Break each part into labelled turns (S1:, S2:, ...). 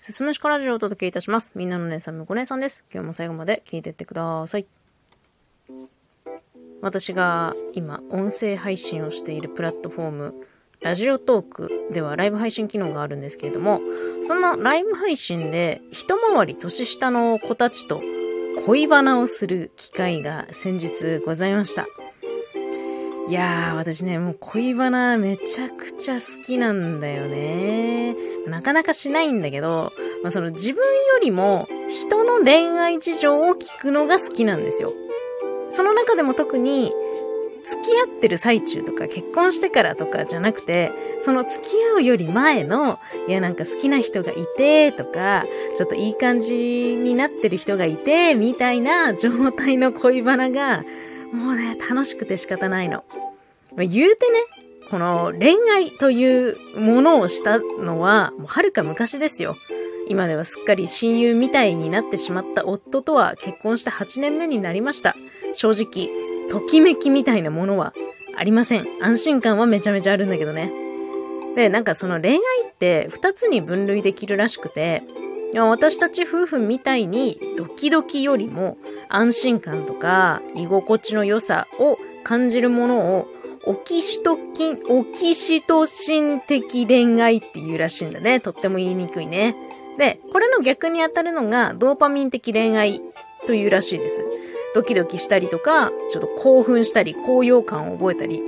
S1: すすむしかラジオをお届けいたします。みんなの姉さん、むこ姉さんです。今日も最後まで聞いてってください。私が今、音声配信をしているプラットフォーム、ラジオトークではライブ配信機能があるんですけれども、そのライブ配信で一回り年下の子たちと恋バナをする機会が先日ございました。いやー、私ね、もう恋バナめちゃくちゃ好きなんだよね。なかなかしないんだけど、まあ、その自分よりも人の恋愛事情を聞くのが好きなんですよ。その中でも特に、付き合ってる最中とか結婚してからとかじゃなくて、その付き合うより前の、いやなんか好きな人がいてとか、ちょっといい感じになってる人がいて、みたいな状態の恋バナが、もうね、楽しくて仕方ないの。まあ、言うてね、この恋愛というものをしたのは、もうはるか昔ですよ。今ではすっかり親友みたいになってしまった夫とは結婚して8年目になりました。正直、ときめきみたいなものはありません。安心感はめちゃめちゃあるんだけどね。で、なんかその恋愛って2つに分類できるらしくて、私たち夫婦みたいにドキドキよりも安心感とか居心地の良さを感じるものをオキシトキン、オキシトシン的恋愛っていうらしいんだね。とっても言いにくいね。で、これの逆に当たるのがドーパミン的恋愛というらしいです。ドキドキしたりとか、ちょっと興奮したり、高揚感を覚えたり、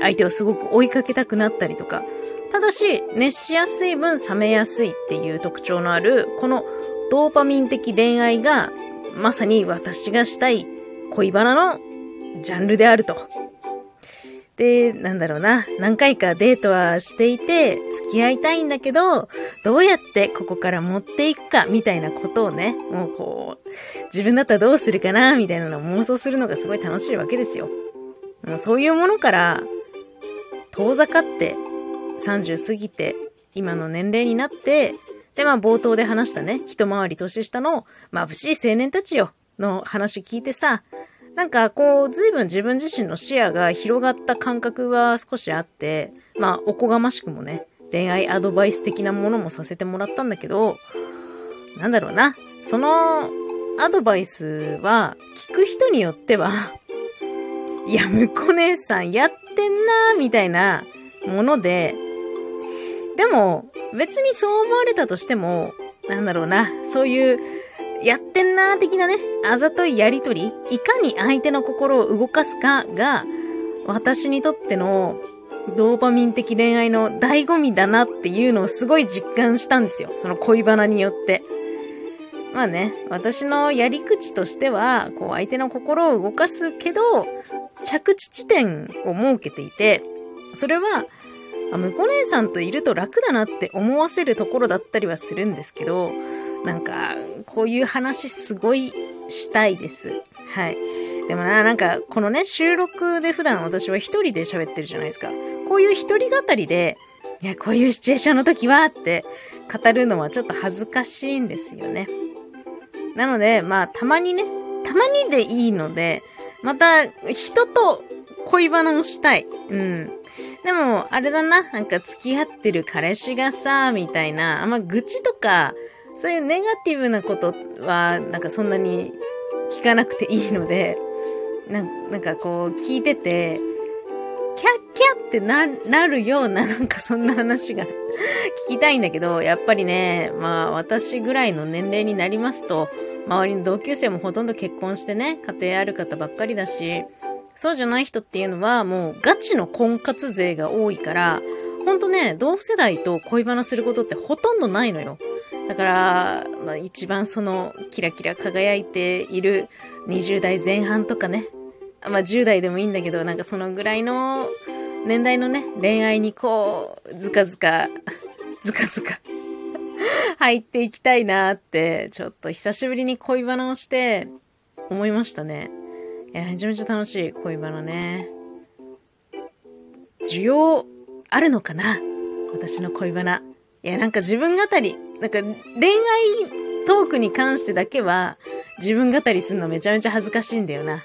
S1: 相手をすごく追いかけたくなったりとか。ただし、熱しやすい分冷めやすいっていう特徴のある、このドーパミン的恋愛が、まさに私がしたい恋バナのジャンルであると。で、なんだろうな、何回かデートはしていて、付き合いたいんだけど、どうやってここから持っていくか、みたいなことをね、もうこう、自分だったらどうするかな、みたいなのを妄想するのがすごい楽しいわけですよ。もうそういうものから、遠ざかって、30過ぎて、今の年齢になって、で、まあ冒頭で話したね、一回り年下の眩しい青年たちよ、の話聞いてさ、なんかこう、随分自分自身の視野が広がった感覚は少しあって、まあおこがましくもね、恋愛アドバイス的なものもさせてもらったんだけど、なんだろうな、そのアドバイスは聞く人によっては、いや、むこ姉さんやってんなーみたいなもので、でも別にそう思われたとしても、なんだろうな、そういうやってんなー的なね、あざといやりとり、いかに相手の心を動かすかが、私にとってのドーパミン的恋愛の醍醐味だなっていうのをすごい実感したんですよ。その恋バナによって。まあね、私のやり口としては、こう相手の心を動かすけど、着地地点を設けていて、それは、あ、向こう姉さんといると楽だなって思わせるところだったりはするんですけど、なんか、こういう話すごいしたいです。はい。でもな、なんか、このね、収録で普段私は一人で喋ってるじゃないですか。こういう一人語りで、いや、こういうシチュエーションの時はって語るのはちょっと恥ずかしいんですよね。なので、まあ、たまにね、たまにでいいので、また、人と恋バナをしたい。うん。でも、あれだな、なんか付き合ってる彼氏がさ、みたいな、あんま愚痴とか、そういうネガティブなことは、なんかそんなに聞かなくていいので、ななんかこう聞いてて、キャッキャってな、なるようななんかそんな話が聞きたいんだけど、やっぱりね、まあ私ぐらいの年齢になりますと、周りの同級生もほとんど結婚してね、家庭ある方ばっかりだし、そうじゃない人っていうのはもうガチの婚活勢が多いから、ほんとね、同世代と恋バナすることってほとんどないのよ。だから、まあ、一番そのキラキラ輝いている20代前半とかね、まあ10代でもいいんだけど、なんかそのぐらいの年代のね、恋愛にこう、ずかずか、ずかずか 入っていきたいなって、ちょっと久しぶりに恋バナをして思いましたね。いや、めちゃめちゃ楽しい恋バナね。需要あるのかな？私の恋バナ。いや、なんか自分語り、なんか恋愛トークに関してだけは自分語りするのめちゃめちゃ恥ずかしいんだよな。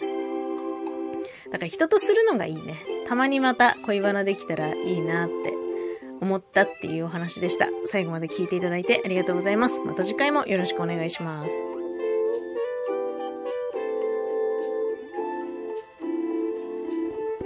S1: だから人とするのがいいね。たまにまた恋バナできたらいいなって思ったっていうお話でした。最後まで聞いていただいてありがとうございます。また次回もよろしくお願いします。